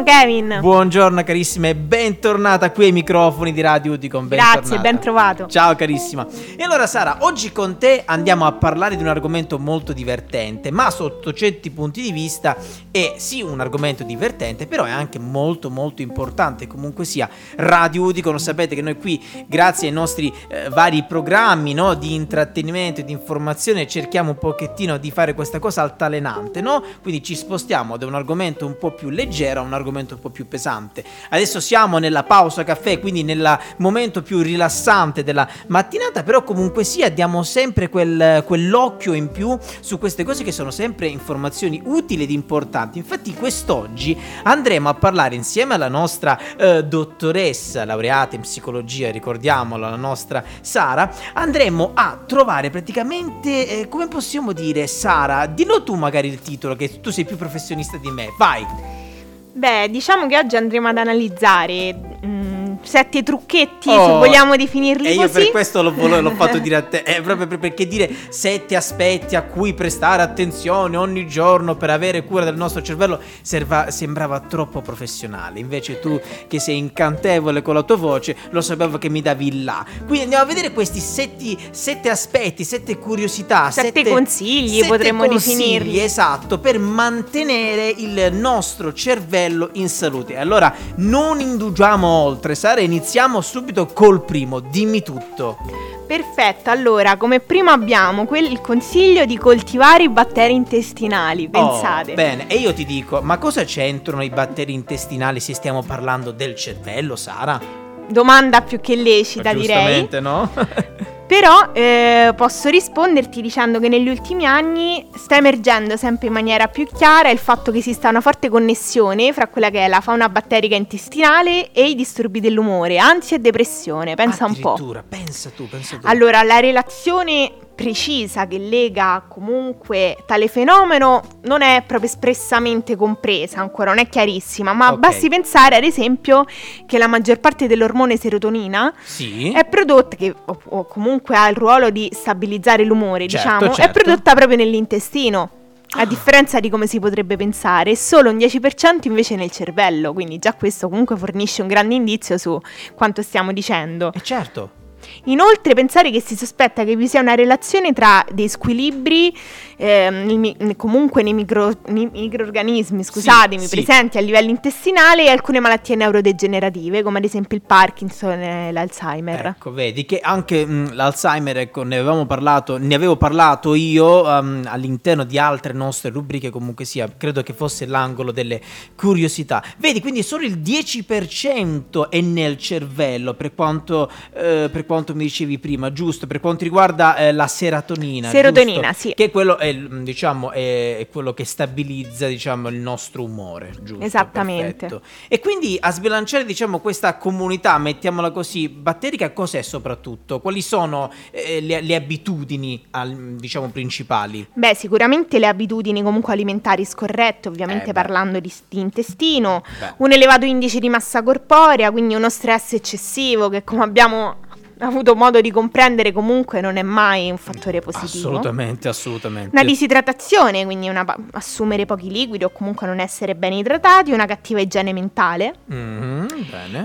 Kevin. Buongiorno carissima e bentornata qui ai microfoni di Radio Udicon. Grazie, ben trovato. Ciao carissima. E allora Sara, oggi con te andiamo a parlare di un argomento molto divertente, ma sotto certi punti di vista è sì un argomento divertente, però è anche molto molto importante. Comunque sia, Radio Udicon, sapete che noi qui, grazie ai nostri eh, vari programmi no, di intrattenimento e di informazione, cerchiamo un pochettino di fare questa cosa altalenante, no? Quindi ci spostiamo da un argomento un po' più leggero a un argomento un po' più pesante. Adesso siamo nella pausa caffè, quindi nel momento più rilassante della mattinata, però comunque sia diamo sempre quel, quell'occhio in più su queste cose che sono sempre informazioni utili ed importanti. Infatti quest'oggi andremo a parlare insieme alla nostra eh, dottoressa laureata in psicologia, ricordiamolo, la nostra Sara, andremo a trovare praticamente, eh, come possiamo dire, Sara, dillo tu magari il titolo, che tu sei più professionista di me, vai. Beh, diciamo che oggi andremo ad analizzare mh, mm, sette trucchetti, oh, se vogliamo definirli e così. E io per questo l'ho, l'ho fatto dire a te, è proprio perché dire sette aspetti a cui prestare attenzione ogni giorno per avere cura del nostro cervello serva, sembrava troppo professionale. Invece tu che sei incantevole con la tua voce, lo sapevo che mi davi là. Quindi andiamo a vedere questi sette, sette aspetti, sette curiosità, sette, sette consigli sette potremmo consigli, definirli. Esatto, per mantenere il nostro cervello cervello in salute. Allora non indugiamo oltre, Sara, iniziamo subito col primo, dimmi tutto. Perfetto, allora come primo abbiamo quel, il consiglio di coltivare i batteri intestinali, pensate. Oh, bene, e io ti dico, ma cosa c'entrano i batteri intestinali se stiamo parlando del cervello, Sara? Domanda più che lecita, direi. no? Però eh, posso risponderti dicendo che negli ultimi anni sta emergendo sempre in maniera più chiara il fatto che esista una forte connessione fra quella che è la fauna batterica intestinale e i disturbi dell'umore, ansia e depressione. Pensa un po'. Pensa tu, pensa tu. Allora, la relazione precisa che lega comunque tale fenomeno non è proprio espressamente compresa, ancora non è chiarissima, ma okay. basti pensare ad esempio che la maggior parte dell'ormone serotonina sì. è prodotta, che, o, o, comunque ha il ruolo di stabilizzare l'umore, certo, diciamo, certo. è prodotta proprio nell'intestino. A differenza di come si potrebbe pensare, solo un 10% invece nel cervello, quindi già questo comunque fornisce un grande indizio su quanto stiamo dicendo. E certo. Inoltre pensare che si sospetta che vi sia una relazione tra dei squilibri eh, nel, comunque nei, micro, nei, microorganismi scusatemi, sì, presenti sì. a livello intestinale e alcune malattie neurodegenerative come ad esempio il Parkinson e l'Alzheimer. Ecco, vedi che anche mh, l'Alzheimer, ecco, ne avevamo parlato, ne avevo parlato io um, all'interno di altre nostre rubriche comunque sia, credo che fosse l'angolo delle curiosità. Vedi, quindi solo il 10% è nel cervello per quanto, eh, per quanto mi dicevi prima, giusto? Per quanto riguarda eh, la serotonina. Serotonina, giusto? sì. Che quello è, diciamo, è, è, quello che stabilizza, diciamo, il nostro umore, giusto? Esattamente. Perfetto. E quindi a sbilanciare, diciamo, questa comunità, mettiamola così, batterica, cos'è soprattutto? Quali sono eh, le, le, abitudini, al, diciamo, principali? Beh, sicuramente le abitudini comunque alimentari scorrette, ovviamente eh, parlando di, di intestino, beh. un elevato indice di massa corporea, quindi uno stress eccessivo che come abbiamo avuto modo di comprendere comunque non è mai un fattore positivo. Assolutamente, assolutamente. Una disidratazione, quindi una, assumere pochi liquidi o comunque non essere ben idratati, una cattiva igiene mentale. Mm-hmm,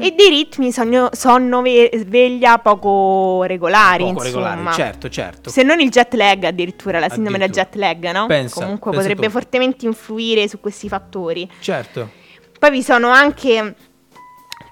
e dei ritmi sonno, sonno sveglia poco regolari, poco insomma. regolari, certo, certo. Se non il jet lag addirittura, la sindrome da jet lag, no? Pensa, comunque pensa potrebbe tu. fortemente influire su questi fattori. Certo. Poi vi sono anche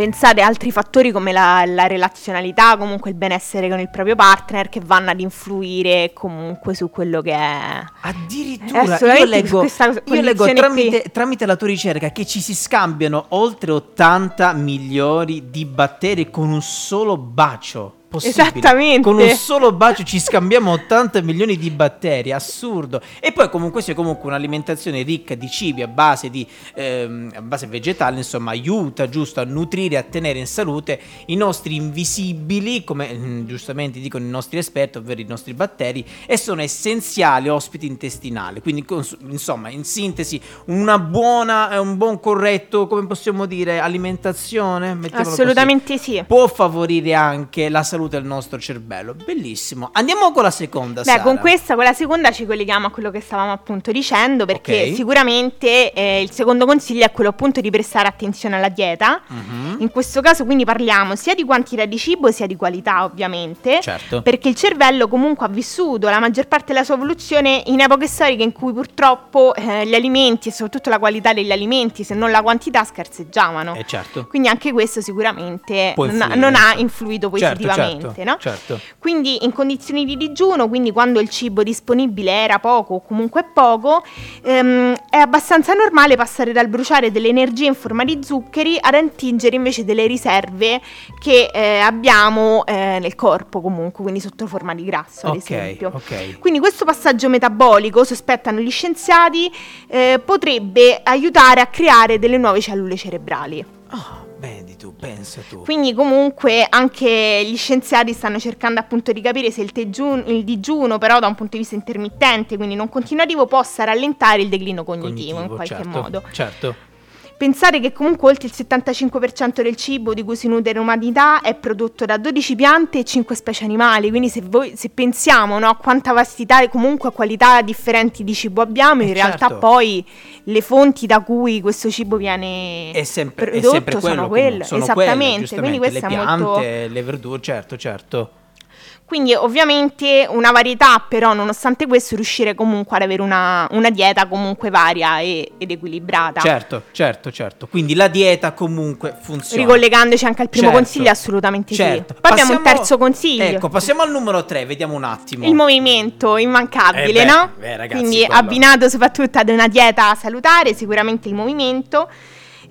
pensate altri fattori come la, la, relazionalità, comunque il benessere con il proprio partner che vanno ad influire comunque su quello che è. Addirittura io leggo, io leggo tramite, tramite, la tua ricerca che ci si scambiano oltre 80 milioni di batteri con un solo bacio possibile. Esattamente. Con un solo bacio ci scambiamo 80 milioni di batteri, assurdo. E poi comunque sia comunque un'alimentazione ricca di cibi a base, di, ehm, a base vegetale, insomma, aiuta giusto a nutrire e a tenere in salute i nostri invisibili, come mm, giustamente dicono i nostri esperti, ovvero i nostri batteri, e sono essenziali ospiti intestinali. Quindi, insomma, in sintesi, una buona, un buon corretto, come possiamo dire, alimentazione, assolutamente così, sì. Può favorire anche la salute salute del nostro cervello. Bellissimo. Andiamo con la seconda. Beh, Sara. con questa, con la seconda ci colleghiamo a quello che stavamo appunto dicendo, perché Ok. sicuramente eh, il secondo consiglio è quello appunto di prestare attenzione alla dieta. Mhm. In questo caso quindi parliamo sia di quantità di cibo sia di qualità ovviamente. Certo. Perché il cervello comunque ha vissuto la maggior parte della sua evoluzione in epoche storiche in cui purtroppo eh, gli alimenti e soprattutto la qualità degli alimenti, se non la quantità, scarseggiavano. Eh, certo. Quindi anche questo sicuramente non, ha influito Certo, positivamente, certo, no? certo. Quindi in condizioni di digiuno, quindi quando il cibo disponibile era poco o comunque poco, ehm, è abbastanza normale passare dal bruciare delle energie in forma di zuccheri ad attingere invece delle riserve che eh, abbiamo eh, nel corpo comunque, quindi sotto forma di grasso ad Ok, esempio. ok. Quindi questo passaggio metabolico, sospettano gli scienziati, eh, potrebbe aiutare a creare delle nuove cellule cerebrali. Tu, pensa tu. Quindi comunque anche gli scienziati stanno cercando appunto di capire se il, tegiun- il digiuno però da un punto di vista intermittente, quindi non continuativo, possa rallentare il declino cognitivo, in qualche certo, modo. Certo. Pensare che comunque oltre il 75% del cibo di cui si nutre l'umanità è prodotto da 12 piante e 5 specie animali, quindi se, voi, se pensiamo no, a quanta vastità e comunque a qualità differenti di cibo abbiamo, in Eh, realtà certo. poi le fonti da cui questo cibo viene È sempre, è prodotto sempre quello. sono quelle, esattamente, quelle, quindi questo le è piante, molto... le verdure, certo, certo. Quindi ovviamente una varietà, però nonostante questo riuscire comunque ad avere una, una dieta comunque varia e- ed equilibrata. Certo, certo, certo. Quindi la dieta comunque funziona. Ricollegandoci anche al primo Certo. consiglio, assolutamente Certo. sì. Poi abbiamo un Passiamo- terzo consiglio. Ecco, passiamo al numero 3, vediamo un attimo. Il movimento immancabile, Eh beh, no? beh, ragazzi, Quindi quello- abbinato soprattutto ad una dieta salutare, sicuramente il movimento.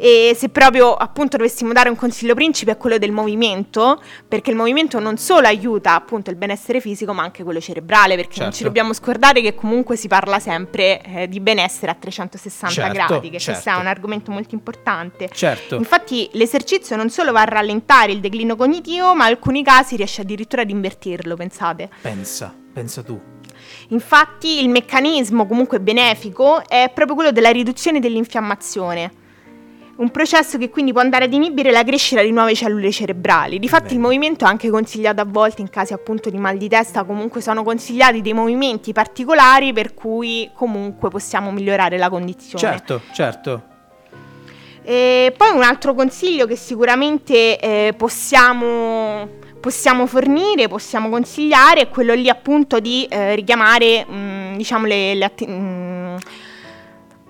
E se proprio appunto dovessimo dare un consiglio principe è quello del movimento, perché il movimento non solo aiuta appunto il benessere fisico, ma anche quello cerebrale, perché non ci Certo. dobbiamo scordare che comunque si parla sempre eh, di benessere a 360 Certo, gradi, che questo certo. è un argomento molto importante. Certo. Infatti l'esercizio non solo va a rallentare il declino cognitivo, ma in alcuni casi riesce addirittura ad invertirlo, pensate. Pensa, pensa tu. Infatti il meccanismo comunque benefico è proprio quello della riduzione dell'infiammazione. Un processo che quindi può andare ad inibire la crescita di nuove cellule cerebrali. Difatti Bene. il movimento è anche consigliato a volte in casi appunto di mal di testa, comunque sono consigliati dei movimenti particolari per cui comunque possiamo migliorare la condizione. Certo, certo. E poi un altro consiglio che sicuramente eh, possiamo, possiamo fornire, possiamo consigliare, è quello lì appunto di eh, richiamare mh, diciamo le, le atti- mh,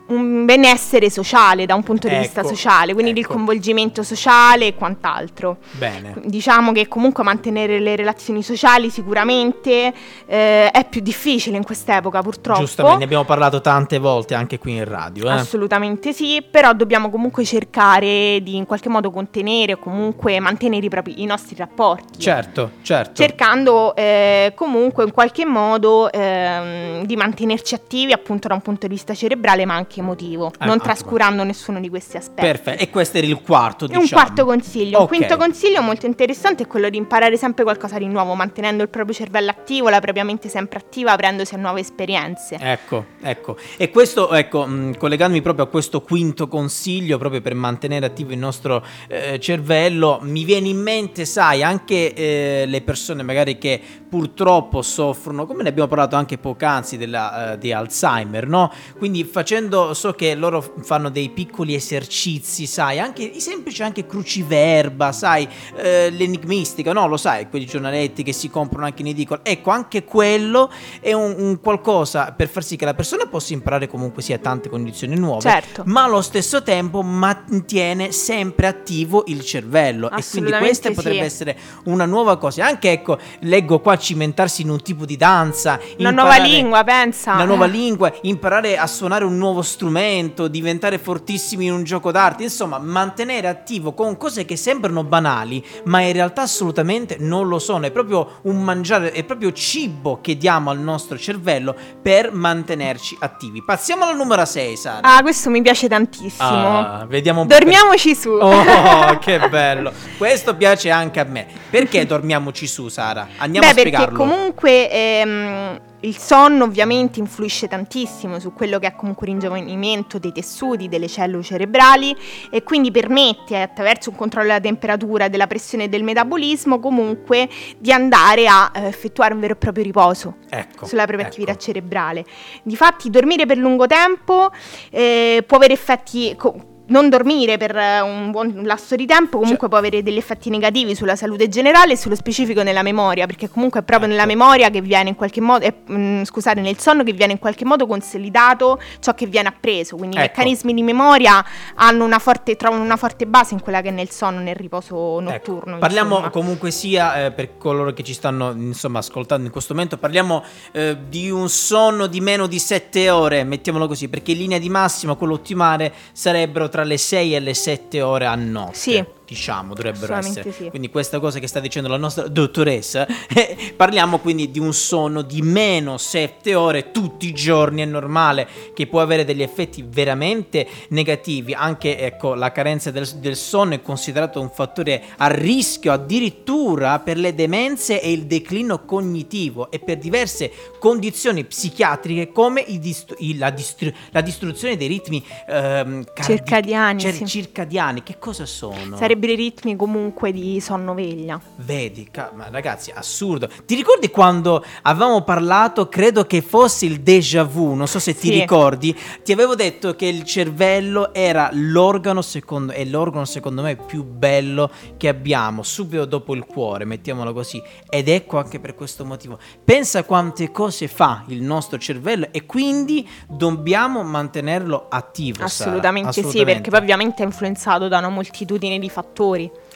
un benessere sociale da un punto di vista Ecco, sociale, quindi il ecco. coinvolgimento sociale e quant'altro. Bene. Diciamo che comunque mantenere le relazioni sociali sicuramente eh, è più difficile in quest'epoca purtroppo. Giustamente, ne abbiamo parlato tante volte anche qui in radio. Eh? Assolutamente sì, però dobbiamo comunque cercare di in qualche modo contenere o comunque mantenere i, propri- i nostri rapporti. Certo, certo. Cercando eh, comunque in qualche modo ehm, di mantenerci attivi appunto da un punto di vista cerebrale ma anche emotivo, Eh, non anche trascurando nessuno di questi aspetti. Perfetto. E questo era il quarto, diciamo. un quarto consiglio. Un Ok. quinto consiglio molto interessante è quello di imparare sempre qualcosa di nuovo, mantenendo il proprio cervello attivo, la propria mente sempre attiva, aprendosi a nuove esperienze. Ecco, ecco. E questo, ecco, mh, collegandomi proprio a questo quinto consiglio, proprio per mantenere attivo il nostro eh, cervello, mi viene in mente, sai, anche eh, le persone magari che purtroppo soffrono, come ne abbiamo parlato anche poc'anzi, della, eh, di Alzheimer, no? Quindi facendo, so che loro fanno dei piccoli esercizi, sai, anche i semplici anche cruciverba, sai, eh, l'enigmistica, no? Lo sai, quei giornaletti che si comprano anche in edicola. Ecco, anche quello è un, un qualcosa per far sì che la persona possa imparare comunque sia tante condizioni nuove, Certo. ma allo stesso tempo mantiene sempre attivo il cervello e quindi questa potrebbe sì. essere una nuova cosa. Anche ecco, leggo qua cimentarsi in un tipo di danza, Una nuova lingua, pensa. una nuova lingua, imparare a suonare un nuovo strumento, diventare fortissimi in un gioco d'arte, insomma, mantenere attivo con cose che sembrano banali, ma in realtà assolutamente non lo sono. È proprio un mangiare, è proprio cibo che diamo al nostro cervello per mantenerci attivi. Passiamo alla numero 6, Sara. Ah, questo mi piace tantissimo. Ah, vediamo un po'. Dormiamoci su. Oh, che bello! Questo piace anche a me. Perché dormiamoci su, Sara? Andiamo Beh, a spiegarlo. perché comunque ehm, il sonno ovviamente influisce tantissimo su quello che è comunque il ringiovanimento dei tessuti, delle cellule cerebrali e quindi permette attraverso un controllo della temperatura, della pressione e del metabolismo comunque di andare a eh, effettuare un vero e proprio riposo ecco, sulla propria ecco. attività cerebrale. Difatti dormire per lungo tempo eh, può avere effetti... Co- non dormire per eh, un buon lasso di tempo comunque Cioè- può avere degli effetti negativi sulla salute generale e sullo specifico nella memoria, perché comunque è proprio Ecco. nella memoria che viene in qualche modo, eh, mh, scusate, nel sonno che viene in qualche modo consolidato ciò che viene appreso, quindi i Ecco. meccanismi di memoria hanno una forte, trovano una forte base in quella che è nel sonno, nel riposo notturno. Ecco, parliamo insomma. comunque sia eh, per coloro che ci stanno insomma ascoltando in questo momento, parliamo eh, di un sonno di meno di 7 ore, mettiamolo così, perché in linea di massima quello ottimale sarebbero tra le 6 e le 7 ore a notte. Sì. Diciamo, dovrebbero essere. sì. Quindi questa cosa che sta dicendo la nostra dottoressa, eh, parliamo quindi di un sonno di meno 7 ore tutti i giorni, è normale che può avere degli effetti veramente negativi, anche ecco la carenza del, del sonno è considerato un fattore a rischio addirittura per le demenze e il declino cognitivo e per diverse condizioni psichiatriche come dist- la, distru- la distruzione dei ritmi ehm, cardi- Circadiani, cer- sì. circadiani, che cosa sono? Sarebbero i ritmi comunque di sonno-veglia. Vedi, ma ragazzi, assurdo. Ti ricordi quando avevamo parlato, credo che fosse il déjà vu, non so se ti Sì. ricordi, ti avevo detto che il cervello era l'organo, secondo, è l'organo secondo me più bello che abbiamo, subito dopo il cuore, mettiamolo così. Ed ecco anche per questo motivo. Pensa quante cose fa il nostro cervello e quindi dobbiamo mantenerlo attivo. Sara. Assolutamente, sì, Assolutamente. perché poi ovviamente è influenzato da una moltitudine di fattori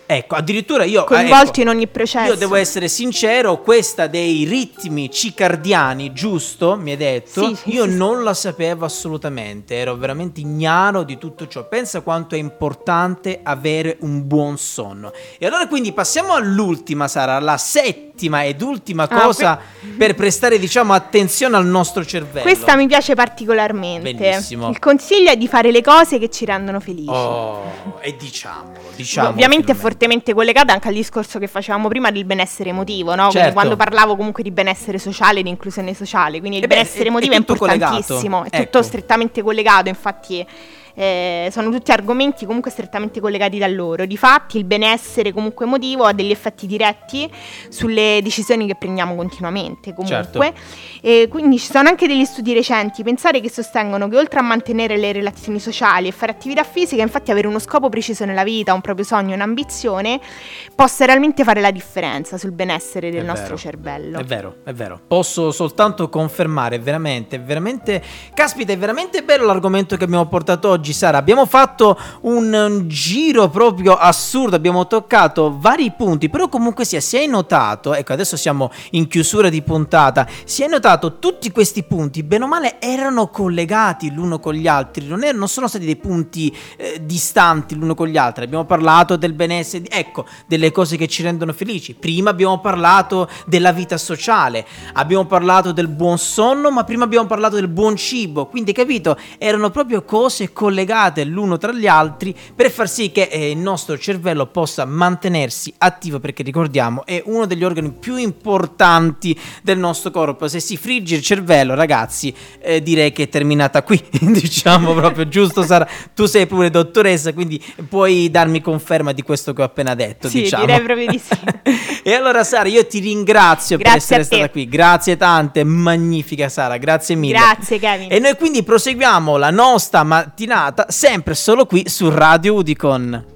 Ecco, addirittura io... eh, coinvolti ecco, in ogni processo. Io devo essere sincero, questa dei ritmi cicardiani, giusto? Mi hai detto? Sì, sì, io sì, non la sapevo assolutamente, ero veramente ignaro di tutto ciò. Pensa quanto è importante avere un buon sonno. E allora quindi passiamo all'ultima, Sara, la settima ed ultima Ah, cosa per prestare, diciamo, attenzione al nostro cervello. Questa mi piace particolarmente. Bellissimo. Il consiglio è di fare le cose che ci rendono felici. Oh, e diciamolo, diciamo. Ovviamente è fortemente collegata anche al discorso che facevamo prima del benessere emotivo, no? Certo. quando parlavo comunque di benessere sociale, di inclusione sociale, quindi il Eh beh, benessere è- emotivo è è, importantissimo, collegato. è tutto Ecco. strettamente collegato, infatti eh, sono tutti argomenti comunque strettamente collegati da loro. Difatti il benessere comunque emotivo ha degli effetti diretti sulle decisioni che prendiamo continuamente comunque. E quindi ci sono anche degli studi recenti, pensare che sostengono che oltre a mantenere le relazioni sociali e fare attività fisica, infatti avere uno scopo preciso nella vita, un proprio sogno, un'ambizione, possa realmente fare la differenza sul benessere del È nostro vero, cervello. È vero, è vero. Posso soltanto confermare, veramente, veramente. Caspita, è veramente bello l'argomento che abbiamo portato oggi, Sara. Abbiamo fatto un, un giro proprio assurdo, abbiamo toccato vari punti, però comunque sia, si è notato, ecco, adesso siamo in chiusura di puntata, si è notato tutti questi punti, bene o male, erano collegati l'uno con gli altri, non, erano, non sono stati dei punti eh, distanti l'uno con gli altri. Abbiamo parlato del benessere, ecco, delle cose che ci rendono felici. Prima abbiamo parlato della vita sociale, abbiamo parlato del buon sonno, ma prima abbiamo parlato del buon cibo. Quindi, capito, erano proprio cose collegate l'uno tra gli altri per far sì che eh, il nostro cervello possa mantenersi attivo, perché ricordiamo, è uno degli organi più importanti del nostro corpo. Se si frigge il cervello, ragazzi, eh, direi che è terminata qui. diciamo proprio giusto, Sara. Tu sei pure dottoressa, quindi puoi darmi conferma di questo che ho appena detto. Sì, diciamo. direi proprio di sì. e allora, Sara, io ti ringrazio per Grazie essere a te. stata qui. Grazie tante, magnifica Sara, grazie mille. Grazie Kevin. E noi quindi proseguiamo la nostra mattinata sempre solo qui su Radio Udicon.